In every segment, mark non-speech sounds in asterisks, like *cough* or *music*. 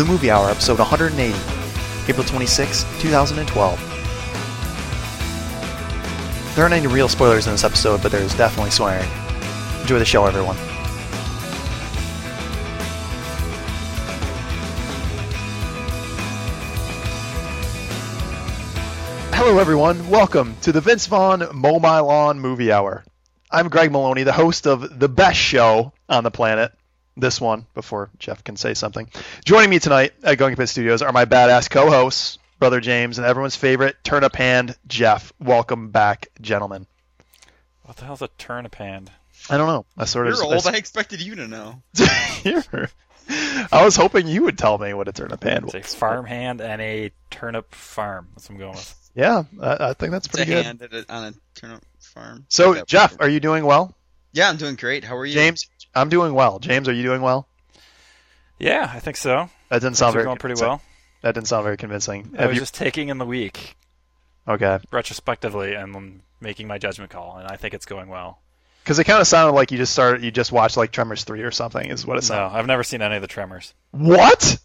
The Movie Hour, episode 180, April 26, 2012. There aren't any real spoilers in this episode, but there's definitely swearing. Enjoy the show, everyone. Hello, everyone. Welcome to the Vince Vaughn Mow My Lawn Movie Hour. I'm Greg Maloney, the host of the best show on the planet. This one, before Jeff can say something. Joining me tonight at Going Pit Studios are my badass co-hosts, Brother James, and everyone's favorite turnip hand, Jeff. Welcome back, gentlemen. What the hell's a turnip hand? I don't know. I sort of You're old. I expected you to know. *laughs* I was hoping you would tell me what a turnip hand It's was. a farm hand and a turnip farm. That's what I'm going with. Yeah, I, I think that's It's a pretty good. hand a, on a turnip farm. So, Jeff, are you doing well? Yeah, I'm doing great. How are you? James, I'm doing well. James, are you doing well? Yeah, I think so. That didn't Things sound very going pretty convincing. well. That didn't sound very convincing. I Have was you- just taking in the week Okay, retrospectively and then making my judgment call, and I think it's going well. because it kind of sounded like you just started, you just watched like Tremors three or something. Is what it sounds. No, sounded. I've never seen any of the Tremors. What?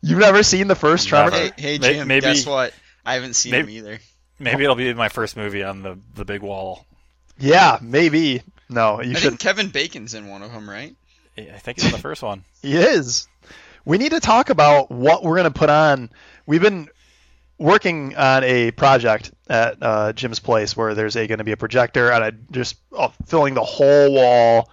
You've never seen the first Tremors? Hey, hey, May- Jim. maybe- guess what? I haven't seen maybe- him either. Maybe it'll be my first movie on the the big wall. Yeah, maybe. No, you I should. think Kevin Bacon's in one of them, right? I think it's in the first one. *laughs* He is. We need to talk about what we're going to put on. We've been working on a project at uh, Jim's place where there's a going to be a projector and I just uh, filling the whole wall,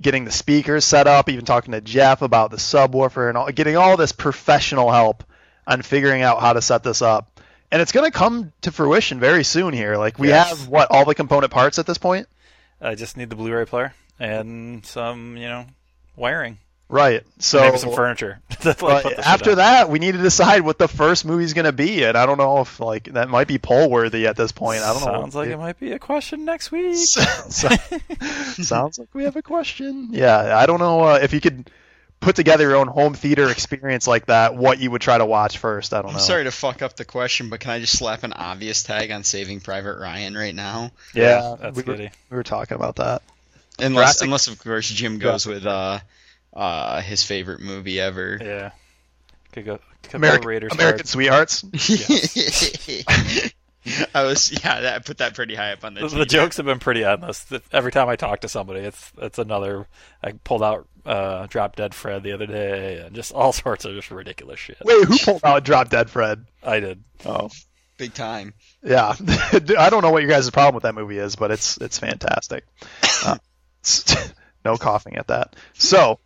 getting the speakers set up, even talking to Jeff about the subwoofer and all, getting all this professional help on figuring out how to set this up. And it's going to come to fruition very soon here. Like we Yes. have what all the component parts at this point. I just need the Blu-ray player and some, you know, wiring. Right. So Maybe some furniture. *laughs* That's like But put the shit after that, we need to decide what the first movie's going to be, and I don't know if like that might be poll worthy at this point. I don't know. Sounds like it might be a question next week. *laughs* So- *laughs* sounds like we have a question. Yeah, I don't know uh, if you could put together your own home theater experience like that. What you would try to watch first? I don't I'm know. sorry to fuck up the question, but can I just slap an obvious tag on Saving Private Ryan right now? Yeah, that's we were, we were talking about that. Unless, Jurassic- unless of course Jim goes with uh, uh, his favorite movie ever. Yeah. Could go. Could American, go Raiders American cards. Sweethearts. *laughs* I was yeah, that, I put that pretty high up on the. The, the jokes have been pretty endless. Every time I talk to somebody, it's it's another. I pulled out uh, Drop Dead Fred the other day, and just all *laughs* sorts of just ridiculous shit. Wait, who pulled out Drop Dead Fred? I did. Oh, big time. yeah. *laughs* I don't know what your guys' problem with that movie is, but it's it's fantastic. *coughs* Uh, *laughs* no coughing at that. So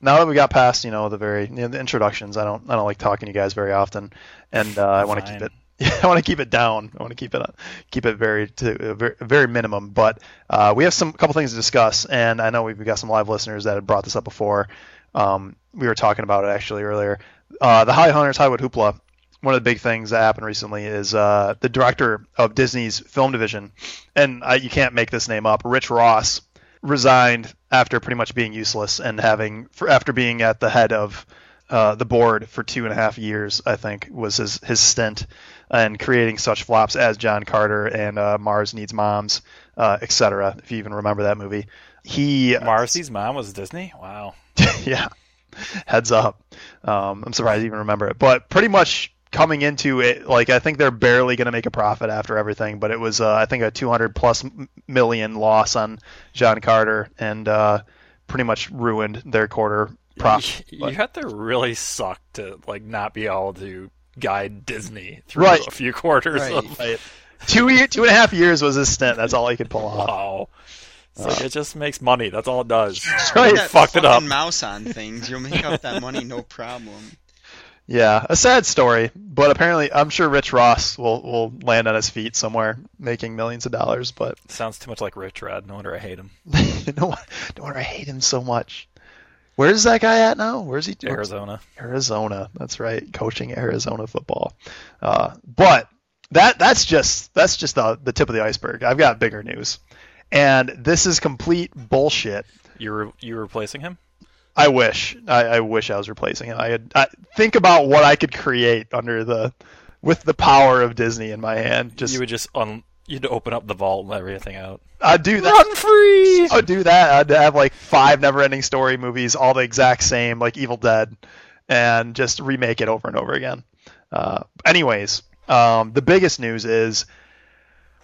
now that we got past, you know, the very you know, the introductions, I don't I don't like talking to you guys very often, and uh, I want to keep it. Yeah, *laughs* I want to keep it down. I want to keep it keep it very to very, very minimum. But uh, we have some couple things to discuss, and I know we've got some live listeners that had brought this up before. Um, we were talking about it actually earlier. Uh, the High Hunters Hollywood Hoopla. One of the big things that happened recently is uh, the director of Disney's film division, and I, you can't make this name up. Rich Ross resigned after pretty much being useless and having for, after being at the head of uh, the board for two and a half years. I think was his his stint and creating such flops as John Carter and uh, Mars Needs Moms, uh, etc. If you even remember that movie, he Marcy's mom was Disney. Wow. *laughs* yeah, heads up. Um, I'm surprised you even remember it, but pretty much coming into it, like I think they're barely going to make a profit after everything, but it was uh, I think a 200 million loss on John Carter and uh, pretty much ruined their quarter profit. You, *laughs* you had to really suck to like not be able to guide Disney through Right. a few quarters. Right. Of, Right. Two year, two and a half years was his stint. That's all he could pull off. wow. It's like it just makes money. That's all it does. *laughs* Right. That fucked it up. mouse on things. You'll make up that money, no problem. Yeah, a sad story, but apparently I'm sure Rich Ross will will land on his feet somewhere, making millions of dollars. But Sounds too much like Rich Rod. No wonder I hate him. no, *laughs* no wonder I hate him so much. Where's that guy at now? Where's he? Arizona. Arizona. That's right, coaching Arizona football. Uh, but that that's just that's just the the tip of the iceberg. I've got bigger news, and this is complete bullshit. You re- you replacing him? I wish I, I wish I was replacing him. I had I, think about what I could create under the with the power of Disney in my hand. Just you would just un- you'd open up the vault and let everything out. I'd do that. Run free. I'd do that. I'd have like five never-ending story movies, all the exact same, like Evil Dead, and just remake it over and over again. Uh, anyways, um, the biggest news is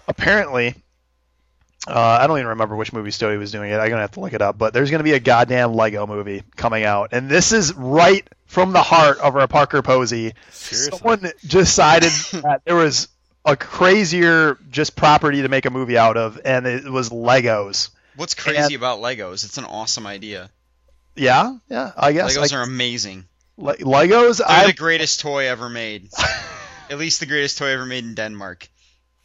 apparently. Uh, I don't even remember which movie studio was doing it. I'm gonna have to look it up. But there's gonna be a goddamn Lego movie coming out, and this is right from the heart of our Parker Posey. Seriously. Someone decided *laughs* that there was a crazier just property to make a movie out of, and it was Legos. What's crazy about Legos? It's an awesome idea. Yeah, yeah, I guess. Legos I- are amazing. Le- Legos. They're I the greatest toy ever made. *laughs* At least the greatest toy ever made in Denmark.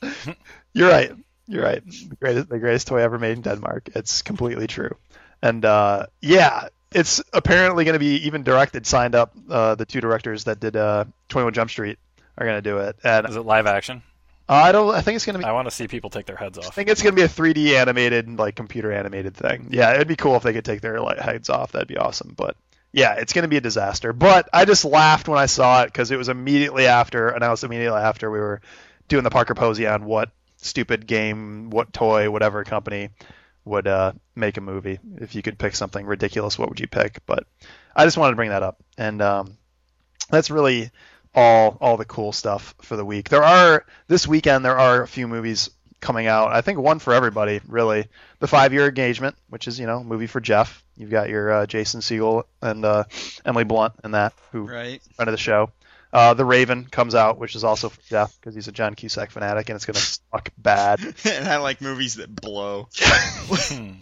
*laughs* You're right. You're right. The greatest, the greatest toy ever made in Denmark. It's completely true. And uh, yeah, it's apparently going to be even directed. Signed up. Uh, the two directors that did uh, 21 Jump Street are going to do it. And Is it live action? I don't. I think it's going to be. I want to see people take their heads off. I think it's going to be a 3D animated, like computer animated thing. Yeah, it'd be cool if they could take their like, heads off. That'd be awesome. But yeah, it's going to be a disaster. But I just laughed when I saw it because it was immediately after, announced immediately after we were doing the Parker Posey on what stupid game, what toy, whatever company would uh, make a movie. If you could pick something ridiculous, what would you pick? But I just wanted to bring that up, and um, that's really all all the cool stuff for the week. There are this weekend there are a few movies coming out. I think one for everybody really. The Five Year Engagement, which is you know a movie for Jeff. You've got your uh, Jason Segel and uh, Emily Blunt in that, who Right. friend of the show. Uh, the Raven comes out, which is also for Jeff because he's a John Cusack fanatic, and it's gonna suck bad. *laughs* and I like movies that blow. *laughs* Hmm.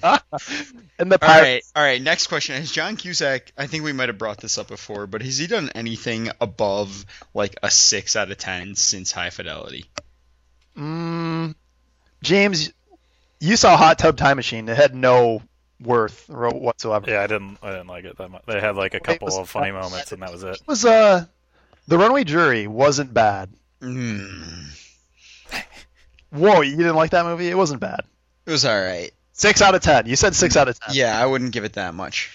and the All Pirate, right, all right. Next question: Has John Cusack? I think we might have brought this up before, but has he done anything above like a six out of ten since High Fidelity? Mm, James, you saw Hot Tub Time Machine. It had no worth whatsoever. Yeah, I didn't. I didn't like it that much. They had like a couple was- of funny moments, and that was it. It was uh, the Runaway Jury wasn't bad. Mm, Whoa, you didn't like that movie? It wasn't bad. it was all right. Six out of ten. You said six out of ten. Yeah, I wouldn't give it that much.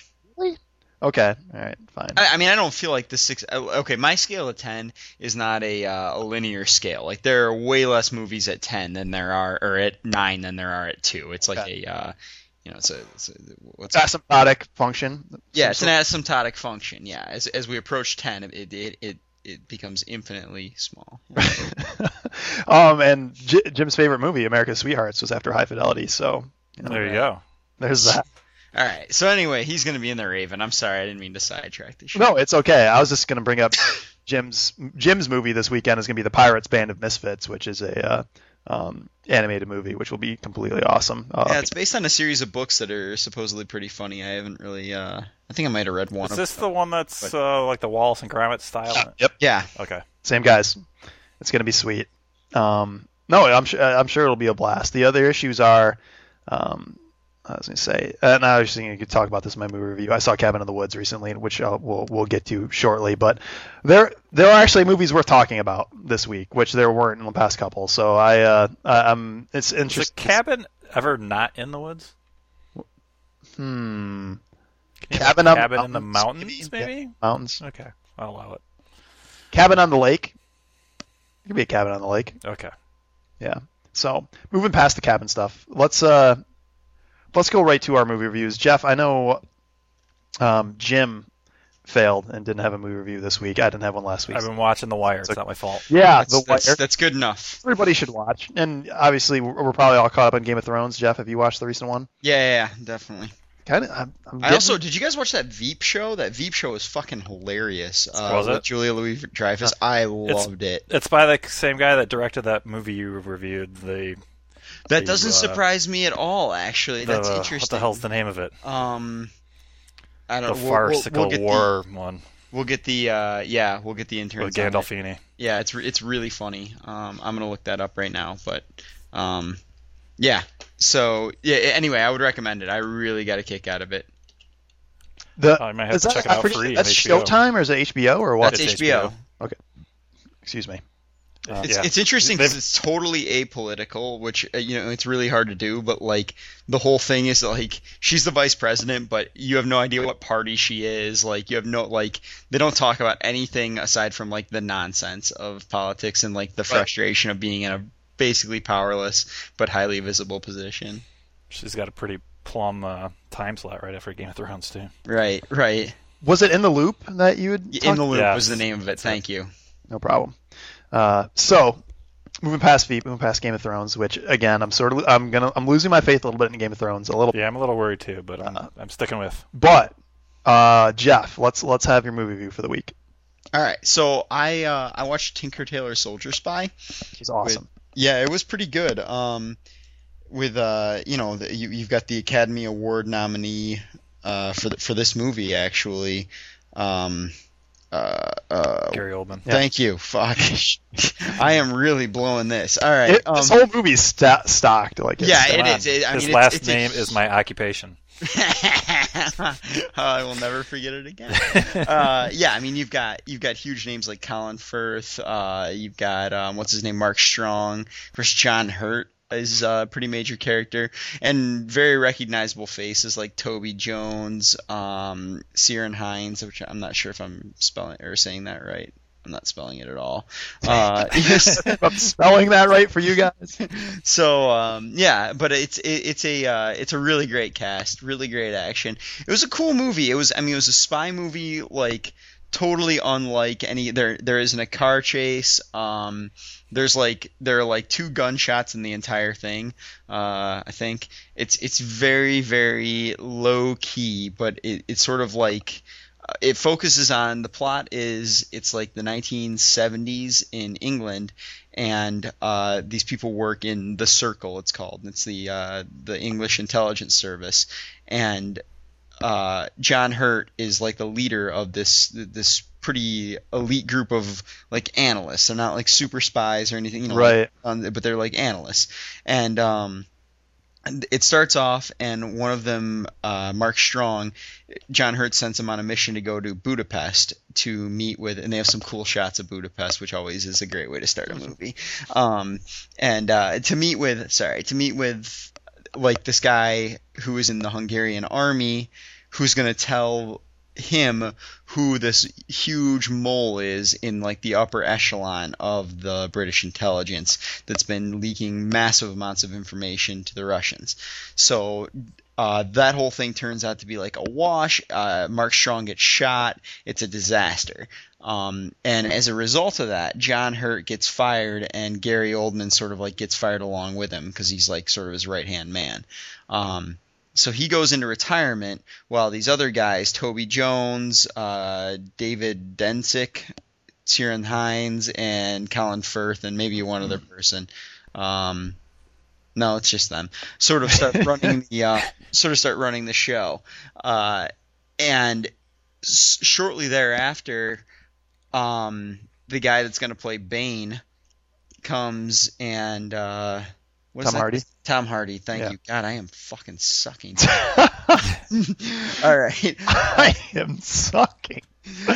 Okay. All right. Fine. I, I mean, I don't feel like the six. uh, Okay, my scale of ten is not a, uh, a linear scale. Like there are way less movies at ten than there are, or at nine than there are at two. It's like a, uh, you know, it's a, it's a what's It's asymptotic function. yeah, it's an asymptotic function. Yeah, as as we approach ten, it it it, it becomes infinitely small. *laughs* um, and J- Jim's favorite movie, America's Sweethearts, was after High Fidelity. So you know, There you go. there's that. All right. So anyway, he's gonna be in the Raven. I'm sorry, I didn't mean to sidetrack the show. No, it's okay. I was just gonna bring up Jim's Jim's movie this weekend is gonna be the Pirates Band of Misfits, which is a uh, um, animated movie, which will be completely awesome. Uh, Yeah, it's based on a series of books that are supposedly pretty funny. I haven't really. uh I think I might have read one Is of this them. the one that's uh, like the Wallace and Gromit style? yep, Yeah. Okay. same guys. It's gonna be sweet. Um, no, I'm sure I'm sure it'll be a blast. The other issues are. Um, I was gonna say, and I was thinking you could talk about this in my movie review. I saw Cabin in the Woods recently, which I'll, we'll we'll get to shortly. But there there are actually movies worth talking about this week, which there weren't in the past couple. So I uh, I'm it's Is the interesting. cabin ever not in the woods? Hmm. Cabin on cabin in the mountains, mountains, maybe? Mountains. Okay, I'll allow it. Cabin on the lake. It could be a cabin on the lake. Okay. Yeah. So moving past the cabin stuff, let's uh let's go right to our movie reviews. Jeff, I know um, Jim failed and didn't have a movie review this week. I didn't have one last week. I've been watching The Wire. It's not my fault. yeah, That's, the Wire. that's good enough. Everybody should watch. And obviously, we're we're probably all caught up on Game of Thrones. Jeff, have you watched the recent one? Yeah, yeah, yeah definitely. Kind of. I'm, I'm I also did you guys watch that Veep show? That Veep show was fucking hilarious. Uh, Was it? With Julia Louis Dreyfus. I loved it. It's by the same guy that directed that movie you reviewed. The, That the, doesn't uh, surprise me at all. Actually, the that's interesting. what interesting. the hell's the name of it? Um, I The don't. we'll- we'll- farcical we'll get the- war one We'll get the uh, yeah, we'll get the interns. with on it. Gandolfini. Yeah, it's re- it's really funny. Um, I'm gonna look that up right now, but um, yeah. So yeah. Anyway, I would recommend it. I really got a kick out of it. the, I might have is to that, check it I out forget- free That's HBO. Showtime or is it HBO or what? That's It's HBO. Okay. Excuse me. It's, yeah. it's interesting because it's totally apolitical, which uh, you know it's really hard to do. But like the whole thing is like she's the vice president, but you have no idea what party she is. Like you have no like they don't talk about anything aside from like the nonsense of politics and like the frustration of being in a basically powerless but highly visible position. She's got a pretty plum uh, time slot right after Game of Thrones too. Right, right. Was it in the loop that you would? In the Loop Yes. was the name of it. Thank you. No problem. Uh, so moving past Veep, moving past Game of Thrones, which again I'm sort of I'm gonna I'm losing my faith a little bit in Game of Thrones, a little. Yeah, I'm a little worried too, but I'm, Uh, I'm sticking with. But uh, Jeff, let's let's have your movie review for the week. All right, so I uh, I watched Tinker Tailor Soldier Spy. It's awesome. Yeah, it was pretty good. Um, with uh, you know, the, you, you've got the Academy Award nominee uh, for the, for this movie actually. Um, uh, uh, Gary Oldman. Yeah. Thank you. Fuck. *laughs* I am really blowing this. All right. It- um, this whole movie's sta- stocked like it's Yeah, stacked. it on. is. It- I His mean, last it's a- name is my occupation. *laughs* I will never forget it again. uh, yeah, I mean you've got you've got huge names like Colin Firth. Uh, you've got um, what's his name, Mark Strong. Of course, John Hurt is a pretty major character, and very recognizable faces like Toby Jones, um, Ciaran Hinds, which I'm not sure if I'm spelling or saying that right. I'm not spelling it at all. Uh, *laughs* I'm spelling that right for you guys. *laughs* so um, yeah, but it's it, it's a uh, it's a really great cast, really great action. It was a cool movie. It was I mean it was a spy movie like totally unlike any there there isn't a car chase. Um, there's like there are like two gunshots in the entire thing. Uh, I think it's it's very very low key, but it, it's sort of like uh, it focuses on the plot is it's like the 1970s in England and uh, these people work in the Circle. It's called. It's the uh, the English intelligence service, and uh, John Hurt is like the leader of this this pretty elite group of like analysts. They're not like super spies or anything, you know, Right. um, but they're like analysts. And um, it starts off, and one of them, uh, Mark Strong, John Hurt sends him on a mission to go to Budapest to meet with, and they have some cool shots of Budapest, which always is a great way to start a movie. Um, and uh, to meet with, sorry, to meet with like this guy who is in the Hungarian army, who's going to tell him who this huge mole is in like the upper echelon of the British intelligence that's been leaking massive amounts of information to the Russians. So uh, that whole thing turns out to be like a wash. Uh, Mark Strong gets shot. It's a disaster. Um, and as a result of that, John Hurt gets fired, and Gary Oldman sort of like gets fired along with him because he's like sort of his right hand man. Um, so he goes into retirement while these other guys, Toby Jones, uh, David Dencik, Ciaran Hinds, and Colin Firth, and maybe one other person. Um, no, it's just them. Sort of start running *laughs* the uh, sort of start running the show, uh, and s- shortly thereafter, um, the guy that's going to play Bane comes and uh, what's Tom that? Hardy. Tom Hardy. Thank Yeah. you. God, I am fucking sucking. *laughs* *laughs* All right. I am sucking.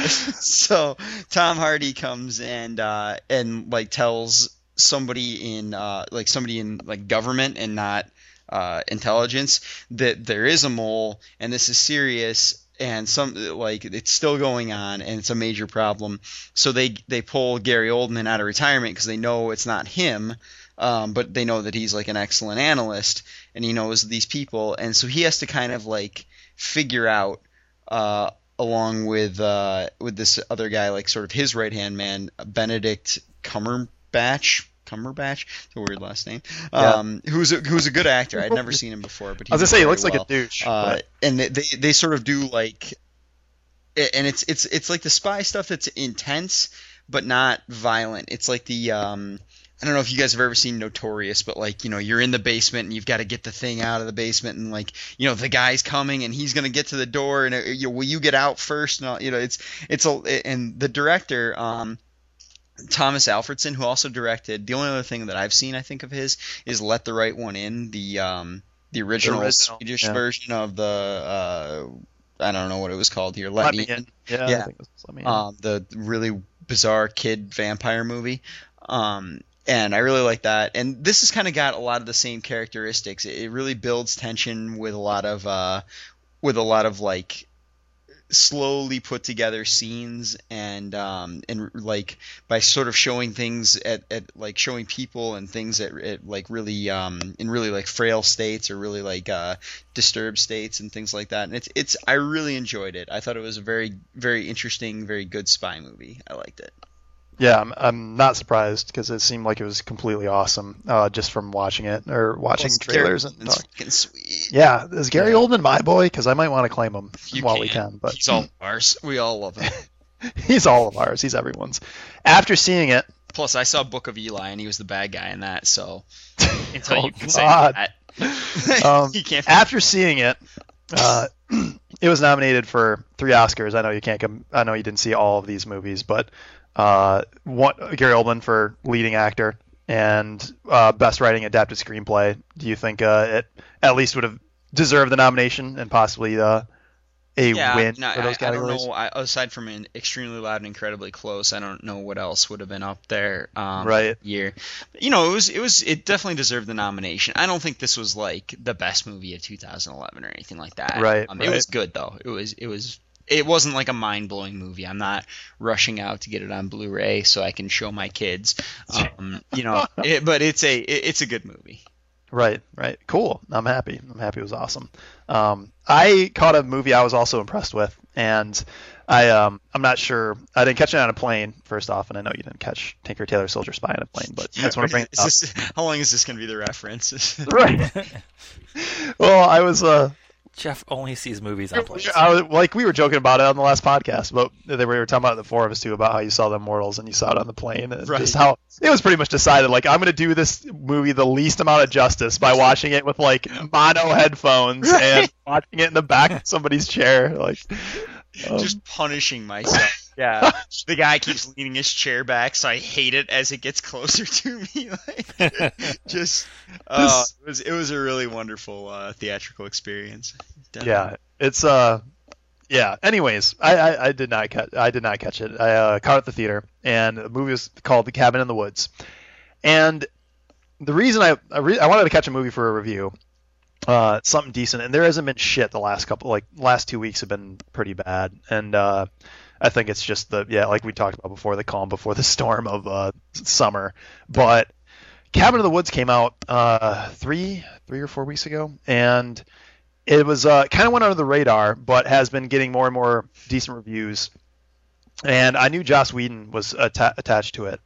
so Tom Hardy comes and uh, and like tells somebody in uh, like somebody in like government and not uh, intelligence that there is a mole and this is serious and some like it's still going on and it's a major problem. So they they pull Gary Oldman out of retirement because they know it's not him. Um, but they know that he's like an excellent analyst and he knows these people and so he has to kind of like figure out uh, along with uh, with this other guy, like sort of his right hand man, Benedict Cumberbatch. Cumberbatch, it's a weird last name. Yeah. Um, who's a, who's a good actor. I'd never seen him before, but I was gonna say he looks like a douche. Uh, and they, they they sort of do like, and it's it's it's like the spy stuff that's intense but not violent. It's like the um, I don't know if you guys have ever seen Notorious, but like you know you're in the basement and you've got to get the thing out of the basement and like you know the guy's coming and he's gonna get to the door and uh, you will you get out first and all, you know it's it's a and the director um. Tomas Alfredson, who also directed the only other thing that I've seen, I think of his is "Let the Right One In," the um, the original, original, Swedish yeah. version of the uh, I don't know what it was called here. Let, Let me me in. Yeah, Yeah. I think it was Let me in. um, the really bizarre kid vampire movie. Um, and I really like that. And this has kind of got a lot of the same characteristics. It, it really builds tension with a lot of uh, with a lot of like slowly put together scenes and um, and like by sort of showing things at, at like showing people and things at, at like really um, in really like frail states or really like uh, disturbed states and things like that. And it's it's I really enjoyed it. I thought it was a very very interesting, very good spy movie. I liked it. Yeah, I'm, I'm not surprised because it seemed like it was completely awesome uh, just from watching it or watching Well, trailers Gary and Oldman's fucking sweet. Yeah, is Gary Yeah. Oldman my boy? Because I might want to claim him You while we can, but he's all ours. We all love him. *laughs* he's all of ours. He's everyone's. After seeing it, Plus, I saw Book of Eli, and he was the bad guy in that. So *laughs* until Oh, you can say that, *laughs* Um, you can't. after seeing it, uh, *clears throat* it was nominated for three Oscars. I know you can't come. I know you didn't see all of these movies, but uh, one, Gary Oldman for leading actor and uh, best writing adapted screenplay. Do you think uh, it at least would have deserved the nomination and possibly uh, a yeah, win no, for I, those I don't categories? know. I, aside from an extremely loud and incredibly close, I don't know what else would have been up there. Um, Right. Year, you know, it was it was it definitely deserved the nomination. I don't think this was like the best movie of 2011 or anything like that. Right, Um, right. It was good though. It was it was. It wasn't like a mind blowing movie. I'm not rushing out to get it on Blu-ray so I can show my kids. Um, you know, *laughs* it, but it's a it, it's a good movie. Right, right. Cool. I'm happy. I'm happy it was awesome. Um, I caught a movie I was also impressed with, and I um, I'm not sure. I didn't catch it on a plane. First off, and I know you didn't catch Tinker Tailor Soldier Spy on a plane, but that's what I'm bringing this- how long is this going to be the reference? *laughs* Right. *laughs* well, I was uh, Jeff only sees movies on planes. I was like we were joking about it on the last podcast, but they we were talking about the four of us too about how you saw the Immortals and you saw it on the plane, and Right. just how it was pretty much decided. Like I'm going to do this movie the least amount of justice by watching it with like mono headphones and watching it in the back of somebody's chair. Like, um, just punishing myself. Yeah, *laughs* the guy keeps leaning his chair back, so I hate it as it gets closer *laughs* to me. Like, *laughs* just, uh, it was it was a really wonderful uh, theatrical experience. Definitely. yeah, it's uh, yeah. Anyways, I, I, I did not catch I did not catch it. I uh, caught it at the theater, and the movie was called The Cabin in the Woods, and the reason I I, re- I wanted to catch a movie for a review, uh, something decent, and there hasn't been shit the last couple like last two weeks have been pretty bad, and uh, I think it's just the yeah like we talked about before the calm before the *laughs* storm of uh, summer, but Cabin in the Woods came out uh, three three or four weeks ago, and it was uh, kind of went under the radar, but has been getting more and more decent reviews. And I knew Joss Whedon was atta- attached to it,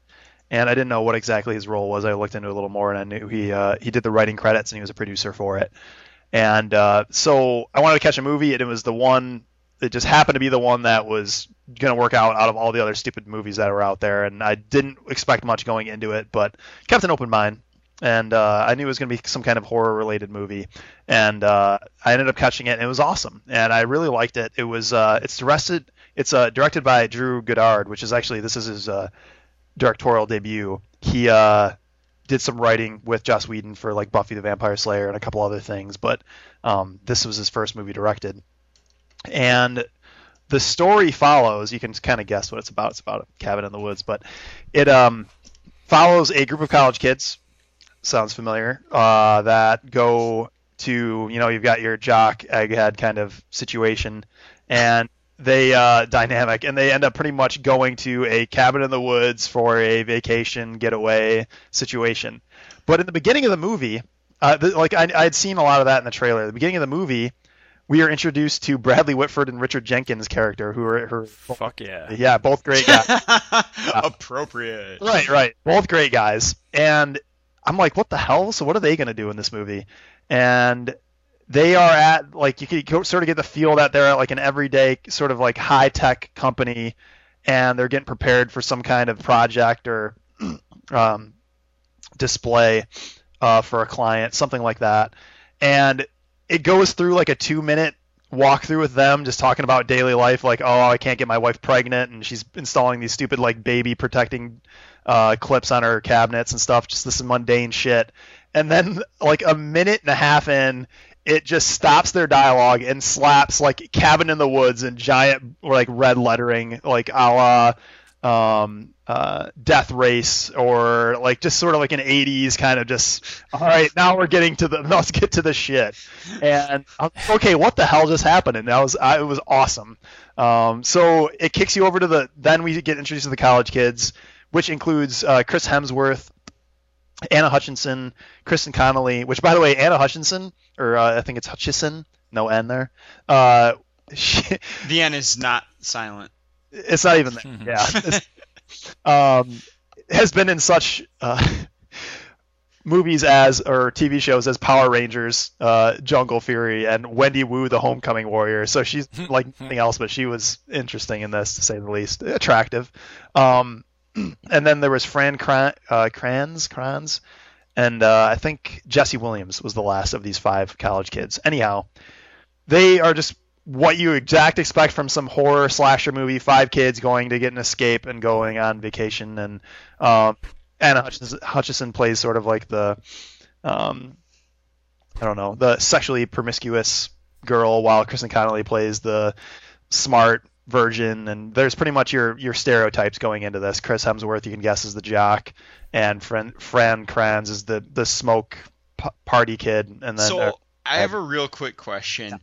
and I didn't know what exactly his role was. I looked into it a little more, and I knew he uh, he did the writing credits and he was a producer for it. And uh, so I wanted to catch a movie, and it was the one. It just happened to be the one that was going to work out out of all the other stupid movies that were out there, and I didn't expect much going into it, but kept an open mind. And uh, I knew it was going to be some kind of horror-related movie, and uh, I ended up catching it, and it was awesome, and I really liked it. It was uh, it's directed it's uh, directed by Drew Goddard, which is actually this is his uh, directorial debut. He uh, did some writing with Joss Whedon for like Buffy the Vampire Slayer and a couple other things, but um, this was his first movie directed. And the story follows. You can kind of guess what it's about. It's about a cabin in the woods, but it um, follows a group of college kids. Sounds familiar. Uh, that go to you know you've got your jock egghead kind of situation, and they uh, dynamic, and they end up pretty much going to a cabin in the woods for a vacation getaway situation. But in the beginning of the movie, uh, the, like I, I had seen a lot of that in the trailer. The beginning of the movie, we are introduced to Bradley Whitford and Richard Jenkins' character, who are her, Fuck yeah. yeah, both great guys. *laughs* Appropriate. right, right, both great guys. And I'm like, what the hell? So what are they going to do in this movie? And they are at like you could go- sort of get the feel that they're at like an everyday sort of like high tech company, and they're getting prepared for some kind of project or *clears throat* um, display uh, for a client, something like that. And it goes through like a two minute walkthrough with them, just talking about daily life, like, oh, I can't get my wife pregnant, and she's installing these stupid like baby protecting uh, clips on her cabinets and stuff, just this mundane shit. And then like a minute and a half in, it just stops their dialogue and slaps like cabin in the woods and giant like red lettering, like a la um, uh, Death Race or like just sort of like an 80s kind of just all right now we're getting to the *laughs* let's get to the shit and I'm, okay what the hell just happened and that was I, it was awesome um, so it kicks you over to the then we get introduced to the college kids which includes uh, Chris Hemsworth Anna Hutchinson Kristen Connolly which by the way Anna Hutchinson or uh, I think it's Hutchison no N there uh, *laughs* she, the N is not silent it's not even that. *laughs* Yeah. Um, has been in such uh, *laughs* movies as or TV shows as Power Rangers, uh, Jungle Fury, and Wendy Wu, the Homecoming Warrior. So she's *laughs* like nothing else, but she was interesting in this to say the least, attractive. Um, *clears throat* and then there was Fran uh, Kranz, Kranz, and uh, I think Jesse Williams was the last of these five college kids. Anyhow, they are just what you exact expect from some horror slasher movie. Five kids going to get an escape and going on vacation, and um, Anna Hutchison, Hutchison plays sort of like the, um, I don't know, the sexually promiscuous girl, while Kristen Connolly plays the smart virgin. And there's pretty much your your stereotypes going into this. Chris Hemsworth, you can guess, is the jock, and Fran, Fran Kranz is the the smoke p- party kid. And then so I have a real quick question.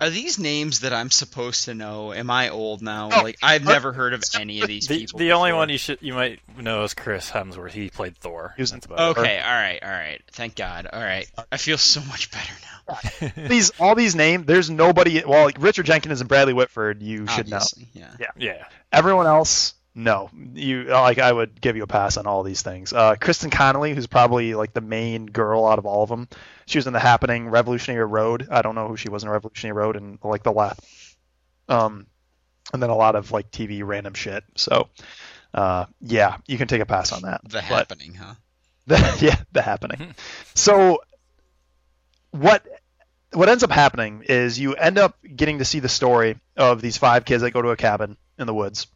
Yeah are these names that I'm supposed to know? Am I old now? Oh, like I've uh, never heard of any of these the, people. The before. only one you should you might know is Chris Hemsworth. He played Thor. He was, okay, all right, all right. Thank God. All right, I feel so much better now. these all these names. There's nobody. Well, like Richard Jenkins and Bradley Whitford. You should Obviously, know. Yeah. yeah. Yeah. Everyone else. No, you like I would give you a pass on all these things. Uh, Kristen Connolly, who's probably like the main girl out of all of them. She was in the Happening, Revolutionary Road. I don't know who she was in Revolutionary Road, and like the last, um, and then a lot of like TV random shit. So, uh, yeah, you can take a pass on that. The but, Happening, huh? The, *laughs* yeah, the Happening. so, what what ends up happening is you end up getting to see the story of these five kids that go to a cabin in the woods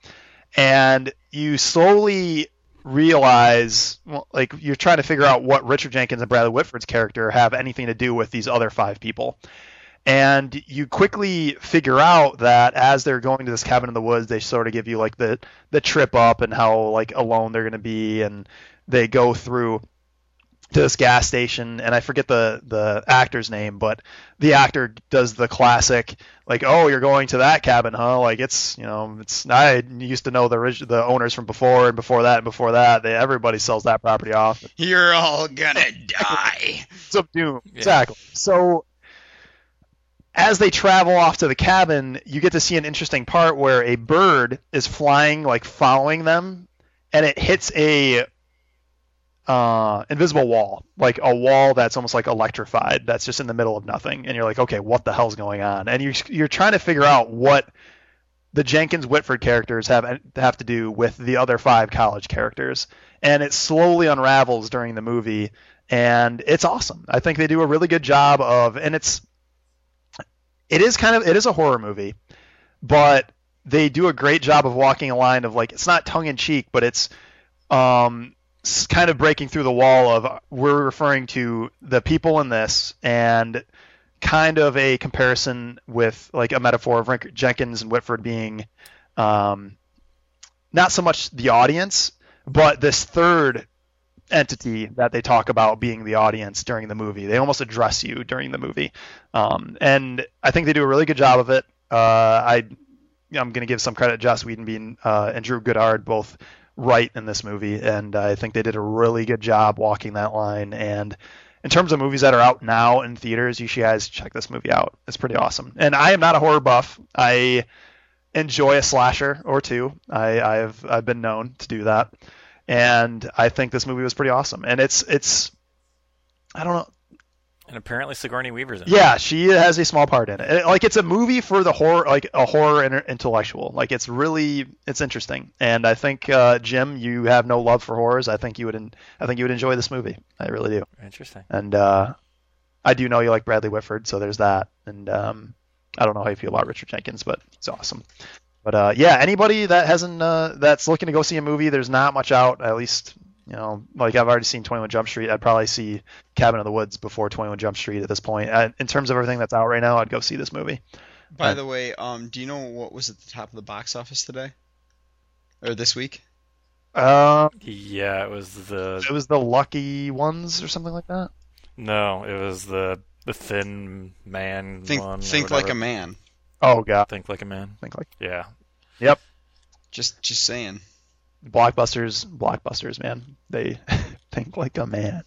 and you slowly realize like you're trying to figure out what Richard Jenkins and Bradley Whitford's character have anything to do with these other five people. And you quickly figure out that as they're going to this cabin in the woods, they sort of give you like the the trip up and how like alone they're going to be, and they go through to this gas station and I forget the the actor's name, but the actor does the classic like, "Oh, you're going to that cabin, huh?" Like it's, you know, it's I used to know the the owners from before and before that and before that. They everybody sells that property off. You're all gonna die. *laughs* it's of doom. Yeah. Exactly. So as they travel off to the cabin, you get to see an interesting part where a bird is flying like following them and it hits a uh, invisible wall, like a wall that's almost like electrified, that's just in the middle of nothing, and you're like, okay, what the hell's going on? And you're you're trying to figure out what the Jenkins Whitford characters have have to do with the other five college characters, and it slowly unravels during the movie, and it's awesome. I think they do a really good job of, and it's it is kind of it is a horror movie, but they do a great job of walking a line of like it's not tongue in cheek, but it's um kind of breaking through the wall of we're referring to the people in this and kind of a comparison with like a metaphor of Jenkins and Whitford being um, not so much the audience, but this third entity that they talk about being the audience during the movie. They almost address you during the movie, um, and I think they do a really good job of it. Uh, I I'm going to give some credit to Joss Whedon being uh, and Drew Goddard both right in this movie, and I think they did a really good job walking that line. And in terms of movies that are out now in theaters, you should guys check this movie out. It's pretty awesome. And I am not a horror buff. I enjoy a slasher or two. I, I've I've been known to do that, and I think this movie was pretty awesome. And it's it's I don't know. And apparently Sigourney Weaver's in it. Yeah, she has a small part in it. Like it's a movie for the horror, like a horror intellectual. Like it's really, it's interesting. And I think uh, Jim, you have no love for horrors. I think you would, I think you would enjoy this movie. I really do. Interesting. And uh, I do know you like Bradley Whitford, so there's that. And um, I don't know how you feel about Richard Jenkins, but he's awesome. But uh, yeah, anybody that hasn't, uh, that's looking to go see a movie, there's not much out. At least you know, like I've already seen 21 Jump Street. I'd probably see Cabin in the Woods before 21 Jump Street at this point. I, in terms of everything that's out right now, I'd go see this movie. By uh, the way, um, do you know what was at the top of the box office today? or this week? Uh, Yeah, it was the it was the Lucky Ones or something like that. no, it was the the thin man Think one. think like a man. Oh god, Think like a man. think like Yeah. Yep. Just just saying. Blockbusters, blockbusters, man. They *laughs* think like a man.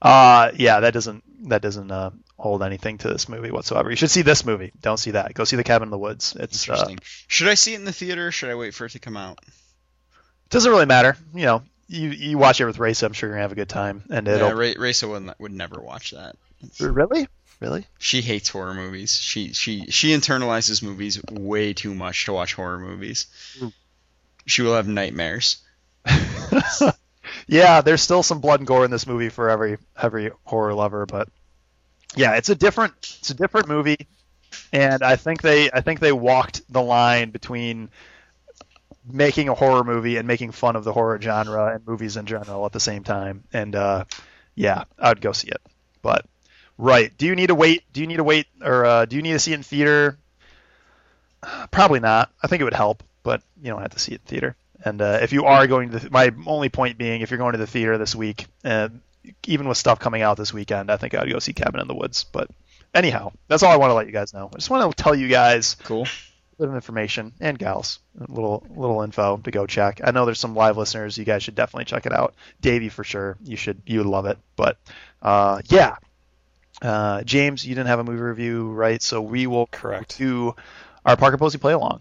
Uh, yeah, that doesn't that doesn't uh, hold anything to this movie whatsoever. You should see this movie. Don't see that. Go see the Cabin in the Woods. It's uh, Interesting. should I see it in the theater or should I wait for it to come out? doesn't really matter. You know, you you watch it with Race. I'm sure you're gonna have a good time. And it'll Ra- Raisa would, would never watch that. really, really. She hates horror movies. She she she internalizes movies way too much to watch horror movies. She will have nightmares. *laughs* yeah, there's still some blood and gore in this movie for every every horror lover, but yeah, it's a different it's a different movie, and I think they I think they walked the line between making a horror movie and making fun of the horror genre and movies in general at the same time. And uh, yeah, I would go see it. But right, do you need to wait? Do you need to wait, or uh, do you need to see it in theater? Uh, Probably not. I think it would help, but you don't have to see it in theater. And uh, if you are going to, the, my only point being, if you're going to the theater this week, uh, even with stuff coming out this weekend, I think I would go see Cabin in the Woods. But anyhow, that's all I want to let you guys know. I just want to tell you guys Cool. a bit of information and gals, a little little info to go check. I know there's some live listeners. You guys should definitely check it out. Davey for sure. You should you would love it. But uh, yeah, uh, James, you didn't have a movie review, right? So we will Correct. do our Parker Posey play along.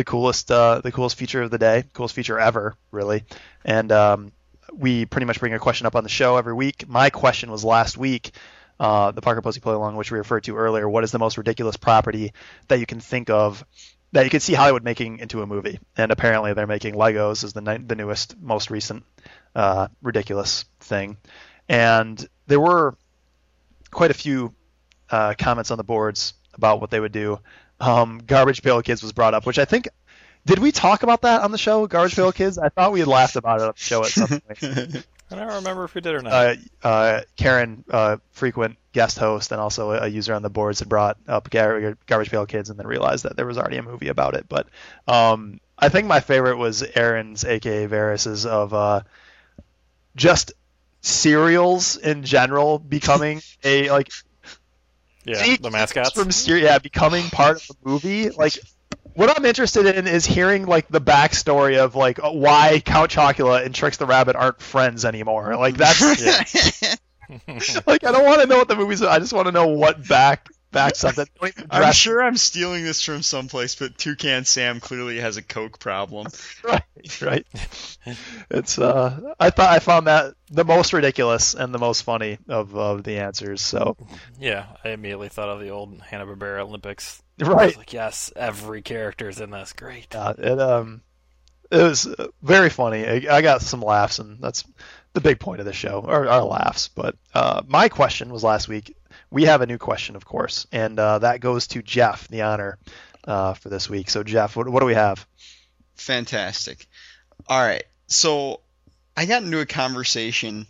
The coolest uh, the coolest feature of the day, coolest feature ever, really. And um, we pretty much bring a question up on the show every week. My question was last week. Uh, the Parker Posey play along, which we referred to earlier. What is the most ridiculous property that you can think of that you could see Hollywood making into a movie? And apparently, they're making Legos as the ni- the newest, most recent uh, ridiculous thing. And there were quite a few uh, comments on the boards about what they would do. Um, Garbage Pail Kids was brought up, which I think did we talk about that on the show? Garbage Pail Kids. I thought we had laughed about it on the show at some point. *laughs* I don't remember if we did or not. uh, uh, Karen, uh, frequent guest host and also a user on the boards, had brought up Gar- Garbage Pail Kids and then realized that there was already a movie about it. But um, I think my favorite was Aaron's, aka Varys's, of uh, just cereals in general becoming *laughs* a like yeah, see, the mascots. from cere- yeah becoming part of the movie. Like what I'm interested in is hearing like the backstory of like why Count Chocula and Trix the Rabbit aren't friends anymore. Like that's *laughs* *laughs* like I don't want to know what the movie's. I just want to know what back backs up that. Don't *laughs* even I'm *laughs* dress sure I'm stealing this from someplace, but Toucan Sam clearly has a coke problem. *laughs* right, right. It's uh, I thought I found that the most ridiculous and the most funny of of the answers. So yeah, I immediately thought of the old Hanna Barbera Olympics. I right, was like, yes, every character's in this. Great. yeah, it um, it was uh, very funny. I, I got some laughs, and that's the big point of the show, or our laughs. But uh, my question was last week. We have a new question, of course, and uh, that goes to Jeff, the honor uh, for this week. So Jeff, what, what do we have? Fantastic. All right. So I got into a conversation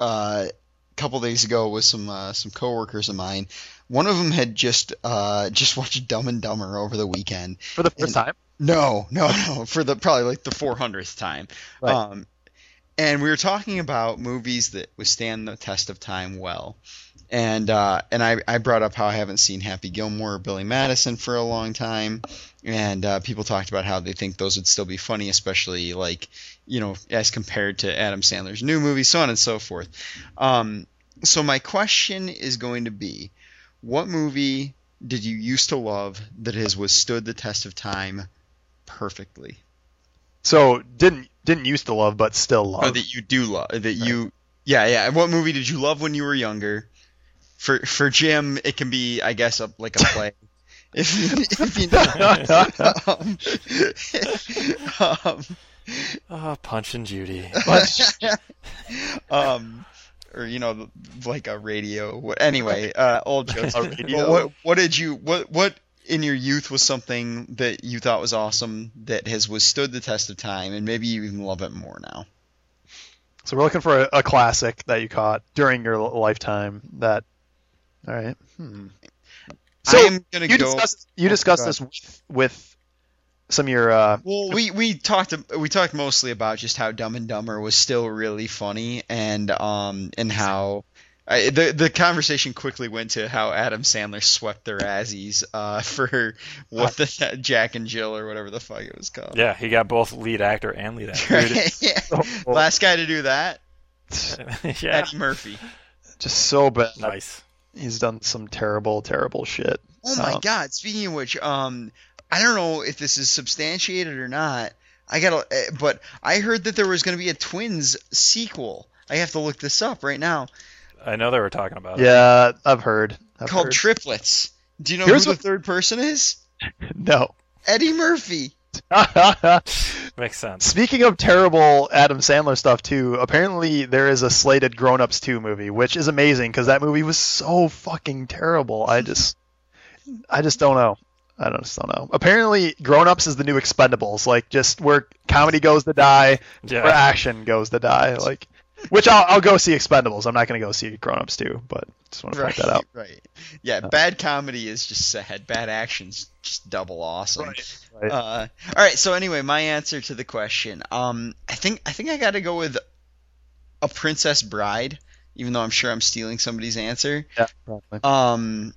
uh, a couple days ago with some uh, some coworkers of mine. One of them had just uh, just *laughs* watched Dumb and Dumber over the weekend. For the first And- time, No, no, *laughs* no. For the probably like the 400th time. Right. Um, and we were talking about movies that withstand the test of time well. And uh, and I, I brought up how I haven't seen Happy Gilmore or Billy Madison for a long time, and uh, people talked about how they think those would still be funny, especially like you know as compared to Adam Sandler's new movie, so on and so forth. Um, so my question is going to be, what movie did you used to love that has withstood the test of time perfectly? so didn't didn't used to love, but still love. Or that you do love that you yeah yeah what movie did you love when you were younger for for jim it can be i guess a, like a play *laughs* if, if you *laughs* know um, um, Oh, Punch and Judy. *laughs* um or you know like a radio what anyway uh old jokes A radio. what what did you what what in your youth was something that you thought was awesome that has withstood the test of time and maybe you even love it more now So we're looking for a, a classic that you caught during your lifetime. That, all right. Hmm. So i am gonna you go discussed you Oh, discussed this with, with some of your uh, Well, we we talked we talked mostly about just how Dumb and Dumber was still really funny, and um and how I, the the conversation quickly went to how Adam Sandler swept their Razzies uh, *laughs* for what the *laughs* Jack and Jill or whatever the fuck it was called. Yeah, he got both lead actor and lead actor. yeah. *laughs* Oh, Last guy to do that, yeah, Eddie Murphy. just so bad. nice. He's done some terrible, terrible shit. Oh my Um, god! Speaking of which, um, I don't know if this is substantiated or not. I gotta, eh, but I heard that there was going to be a Twins sequel. I have to look this up right now. I know they were talking about it. Yeah, I've heard. I've called heard. Triplets. Do you know Here's who what- the third person is? *laughs* no. Eddie Murphy. *laughs* Makes sense. Speaking of terrible Adam Sandler stuff too, apparently there is a slated Grown Ups 2 movie, which is amazing because that movie was so fucking terrible. I just, I just don't know. I don't, just don't know. Apparently, Grown Ups is the new Expendables, like just where comedy goes to die, where action goes to die. Like, which I'll, I'll go see Expendables. I'm not gonna go see Grown Ups 2, but just want to point that out. *laughs* Right. Yeah, bad comedy is just sad. Bad action's just double awesome. Right. Uh, all right. So anyway, my answer to the question. Um, I think I think I got to go with a Princess Bride, even though I'm sure I'm stealing somebody's answer. Yeah, probably. Um,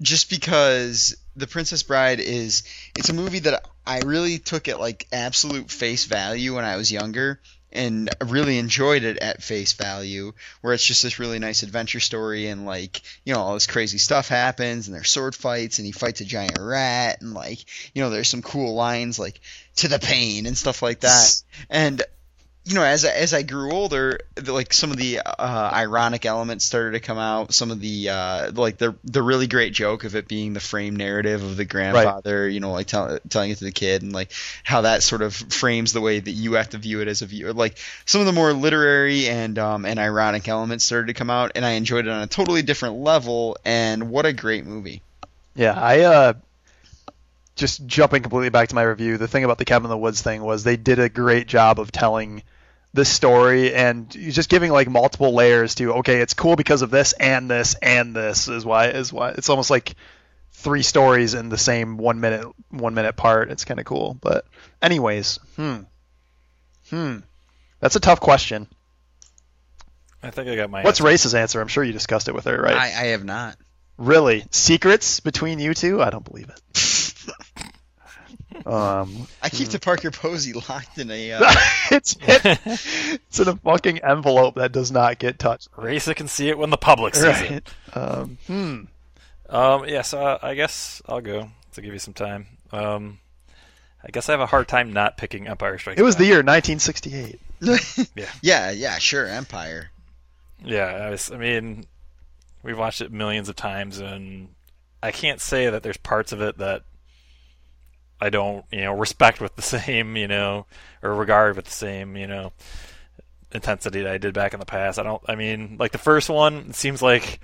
just because The Princess Bride is it's a movie that I really took at like absolute face value when I was younger and really enjoyed it at face value where it's just this really nice adventure story and like you know all this crazy stuff happens and there's sword fights and he fights a giant rat and like you know there's some cool lines like to the pain and stuff like that. And you know, as I, as I grew older, the, like some of the uh, ironic elements started to come out. Some of the uh, like the the really great joke of it being the frame narrative of the grandfather, you know, like tell, telling it to the kid, and like how that sort of frames the way that you have to view it as a viewer. Like some of the more literary and um, and ironic elements started to come out, and I enjoyed it on a totally different level. And what a great movie! Yeah, I uh just jumping completely back to my review, the thing about the Cabin in the Woods thing was they did a great job of telling the story and just giving like multiple layers to okay, it's cool because of this and this and this is why is why it's almost like three stories in the same one minute one minute part. It's kind of cool. But anyways, hmm. Hmm. That's a tough question. I think I got my. What's answer. Race's answer? I'm sure you discussed it with her, right? I, I have not. Really? Secrets between you two? I don't believe it. Um, *laughs* I keep the Parker Posey locked in a. Uh, *laughs* it's it's in a fucking envelope that does not get touched. Racer can see it when the public sees it. Right. Um, hmm. Um, yeah, so uh, I guess I'll go to give you some time. Um, I guess I have a hard time not picking Empire Strikes It was Back. the year 1968. *laughs* yeah, yeah, sure, Empire. Yeah, I, was, I mean, we've watched it millions of times, and I can't say that there's parts of it that I don't, you know, respect with the *laughs* same, you know, or regard with the same, you know, intensity that I did back in the past. I don't. I mean, like the first one, it seems like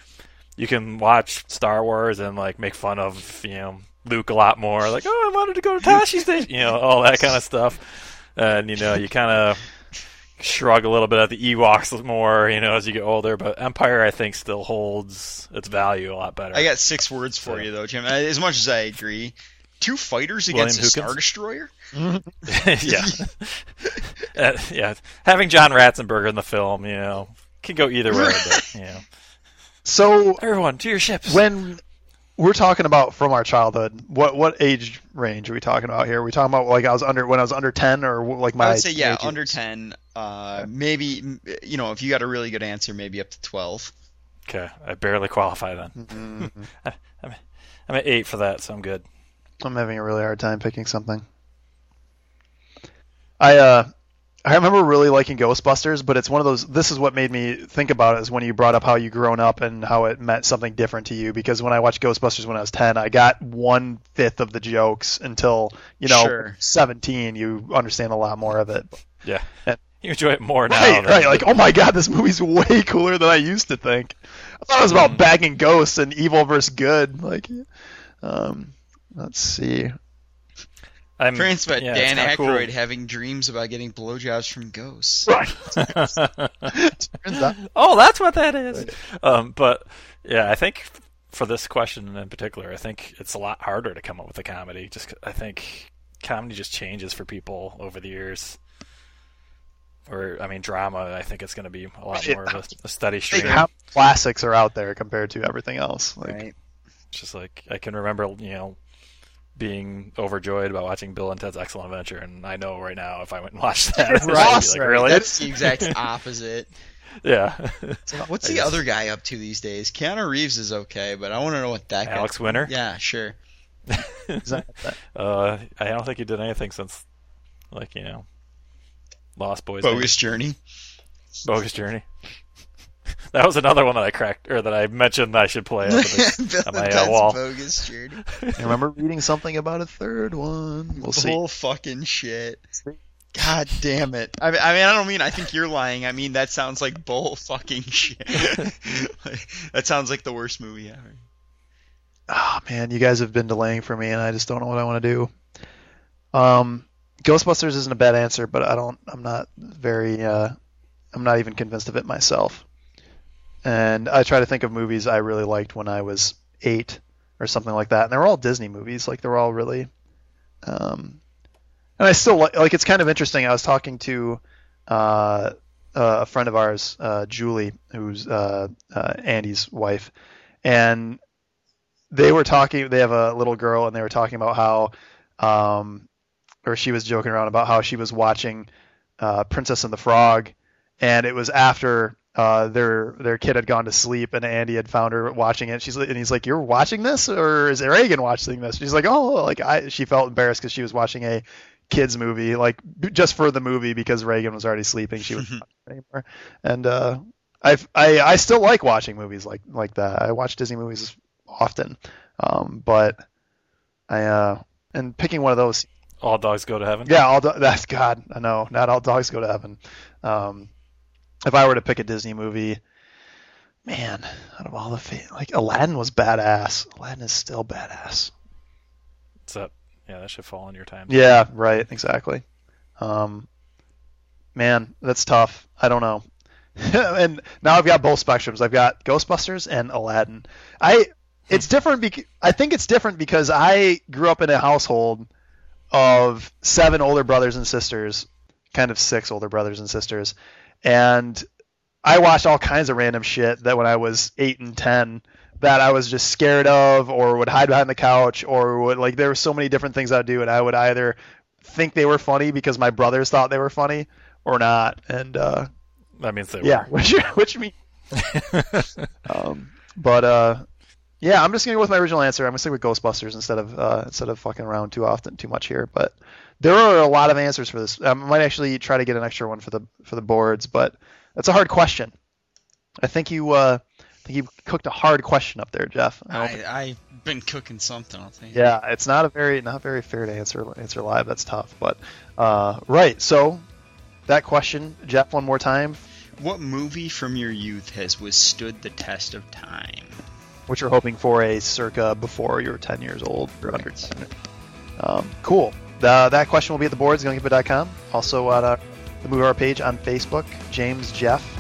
you can watch Star Wars and like make fun of, you know, Luke a lot more. Like, oh, I wanted to go to *laughs* Tosche Station, you know, all that kind of stuff. And you know, you kind of shrug a little bit at the Ewoks more, you know, as you get older. But Empire, I think, still holds its value a lot better. I got six words for you though, Jim. As much as I agree, two fighters William against a Hookins? Star Destroyer. *laughs* yeah, *laughs* Uh, yeah. Having John Ratzenberger in the film, you know, can go either way. But, you know, So everyone to your ships. when we're talking about from our childhood, what what age range are we talking about here? Are we talking about like I was under when I was under 10 or like my I would say yeah, age under ten. Uh, maybe you know if you got a really good answer, maybe up to twelve. okay, I barely qualify then. *laughs* Mhm. I'm, I'm at eight for that, so I'm good. I'm having a really hard time picking something. I uh I remember really liking Ghostbusters, but it's one of those. This is what made me think about it is when you brought up how you grown up and how it meant something different to you. Because when I watched Ghostbusters when I was ten, I got one fifth of the jokes until you know Sure. seventeen. You understand a lot more of it. Yeah, Yeah. you enjoy it more now. Right, right. Like, oh my god, this movie's way cooler than I used to think. I thought it was about bagging ghosts and evil versus good. Like, um, let's see. I'm, Parents about yeah, Dan it's kinda Aykroyd having dreams about getting blowjobs from ghosts. Right. cool. *laughs* Turns out. *laughs* oh, that's what that is. Um, but yeah, I think for this question in particular, I think it's a lot harder to come up with a comedy. Just I think comedy just changes for people over the years. Or I mean, drama. I think it's going to be a lot more of a, a steady stream. how classics are out there compared to everything else. Like, right. It's just like I can remember, you know, being overjoyed about watching Bill and Ted's Excellent Adventure, and I know right now if I went and watched *laughs* that, It's awesome. like, really? That's the exact *laughs* opposite. yeah. *laughs* What's the other guy up to these days? Keanu Reeves is okay, but I want to know what that guy. Alex Winter. Yeah, sure. Uh, I don't think he did anything since, like you know, Lost Boys. Bogus Journey. Bogus Journey. *laughs* that was another one that I cracked or that I mentioned that I should play. Up at the- *laughs* on my, uh, wall. Bogus Journey. I remember reading something about a third one. We'll see. Bull fucking shit. God damn it. I mean, I mean, I don't mean I think you're lying. I mean, that sounds like bull fucking shit. *laughs* Like, that sounds like the worst movie ever. Oh man, you guys have been delaying for me, and I just don't know what I want to do. Um, Ghostbusters isn't a bad answer, but I don't. I'm not very. Uh, I'm not even convinced of it myself. And I try to think of movies I really liked when I was eight or something like that, and they're all Disney movies. Like they're all really. Um, and I still like. Like it's kind of interesting. I was talking to. Uh, uh, a friend of ours, uh, Julie, who's uh, uh, Andy's wife, and they were talking. They have a little girl, and they were talking about how, um, or she was joking around about how she was watching uh, Princess and the Frog, and it was after uh, their their kid had gone to sleep, and Andy had found her watching it. She's and he's like, "You're watching this, or is Reagan watching this?" She's like, "Oh, like I." She felt embarrassed because she was watching a kids movie, like just for the movie because Reagan was already sleeping. She was not *laughs* anymore, and uh, I've, I I still like watching movies like like that. I watch Disney movies often, um, but I uh, and picking one of those. All dogs go to heaven. Yeah, all do- that's God. I know. Not all dogs go to heaven. Um, if I were to pick a Disney movie, man, out of all the fa- like Aladdin was badass. Aladdin is still badass. So that, yeah, that should fall in your time. Yeah, right, exactly. Um, man, that's tough. I don't know. *laughs* and now I've got both spectrums. I've got Ghostbusters and Aladdin. I it's different bec- I think it's different because I grew up in a household of seven older brothers and sisters, kind of six older brothers and sisters, and I watched all kinds of random shit that when I was 8 and 10 that I was just scared of or would hide behind the couch or would like there were so many different things I'd do and I would either think they were funny because my brothers thought they were funny or not. And uh That means they yeah *laughs* which which means *laughs* um but uh yeah I'm just gonna go with my original answer. I'm gonna stick with Ghostbusters instead of uh instead of fucking around too often too much here but there are a lot of answers for this I might actually try to get an extra one for the for the boards but that's a hard question I think you uh I think you cooked a hard question up there Jeff I I, I've been cooking something. I'll tell you. yeah, it's not a very not very fair to answer answer live. That's tough, but uh, right. So that question, Jeff, one more time. What movie from your youth has withstood the test of time? Which you're hoping for a circa before you're 10 years old or under 10. Um, cool. The, that question will be at the boards, gunkeeper.com. Also at uh, the Movie Hour page on Facebook. James, Jeff.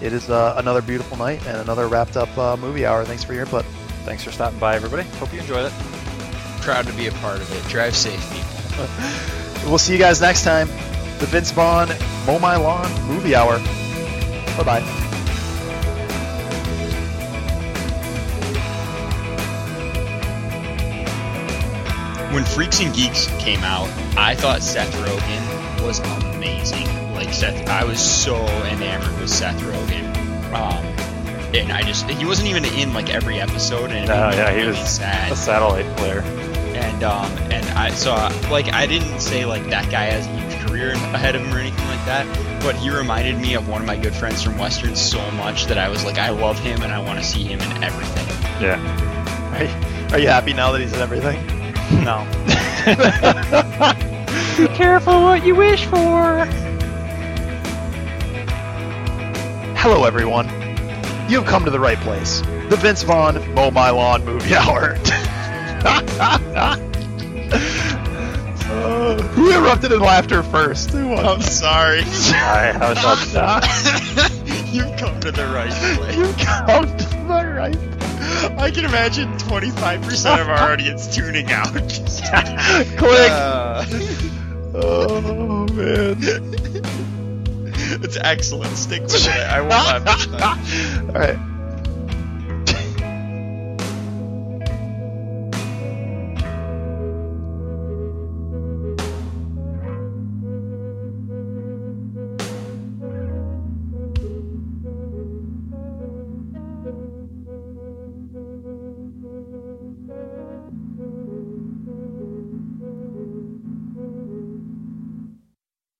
It is uh, another beautiful night and another wrapped up uh, movie hour. Thanks for your input. Thanks for stopping by, everybody. Hope you enjoyed it. Proud to be a part of it. Drive safe, people. *laughs* We'll see you guys next time. The Vince Vaughn Mow My Lawn Movie Hour. Bye bye. When Freaks and Geeks came out, I thought Seth Rogen was amazing. Like Seth, I was so enamored with Seth Rogen. Um, and I just he wasn't even in like every episode, and it No, made me yeah, he really was sad. A satellite player. and um and I so like I didn't say like that guy has a huge career ahead of him or anything like that, but he reminded me of one of my good friends from Western so much that I was like I love him and I want to see him in everything. Yeah. Are you, are you happy now that he's in everything? No. *laughs* Be careful what you wish for. Hello, everyone. You have come to the right place. The Vince Vaughn Mow My Lawn Movie *laughs* Hour. Uh, *laughs* who erupted in laughter first? Who was? I'm sorry. I, I was about You've come to the right place. You come to the right. *laughs* I can imagine 25% of our audience tuning out. *laughs* Click. uh, oh man. it's excellent. Stick with it. I will. I'm, *laughs* All right.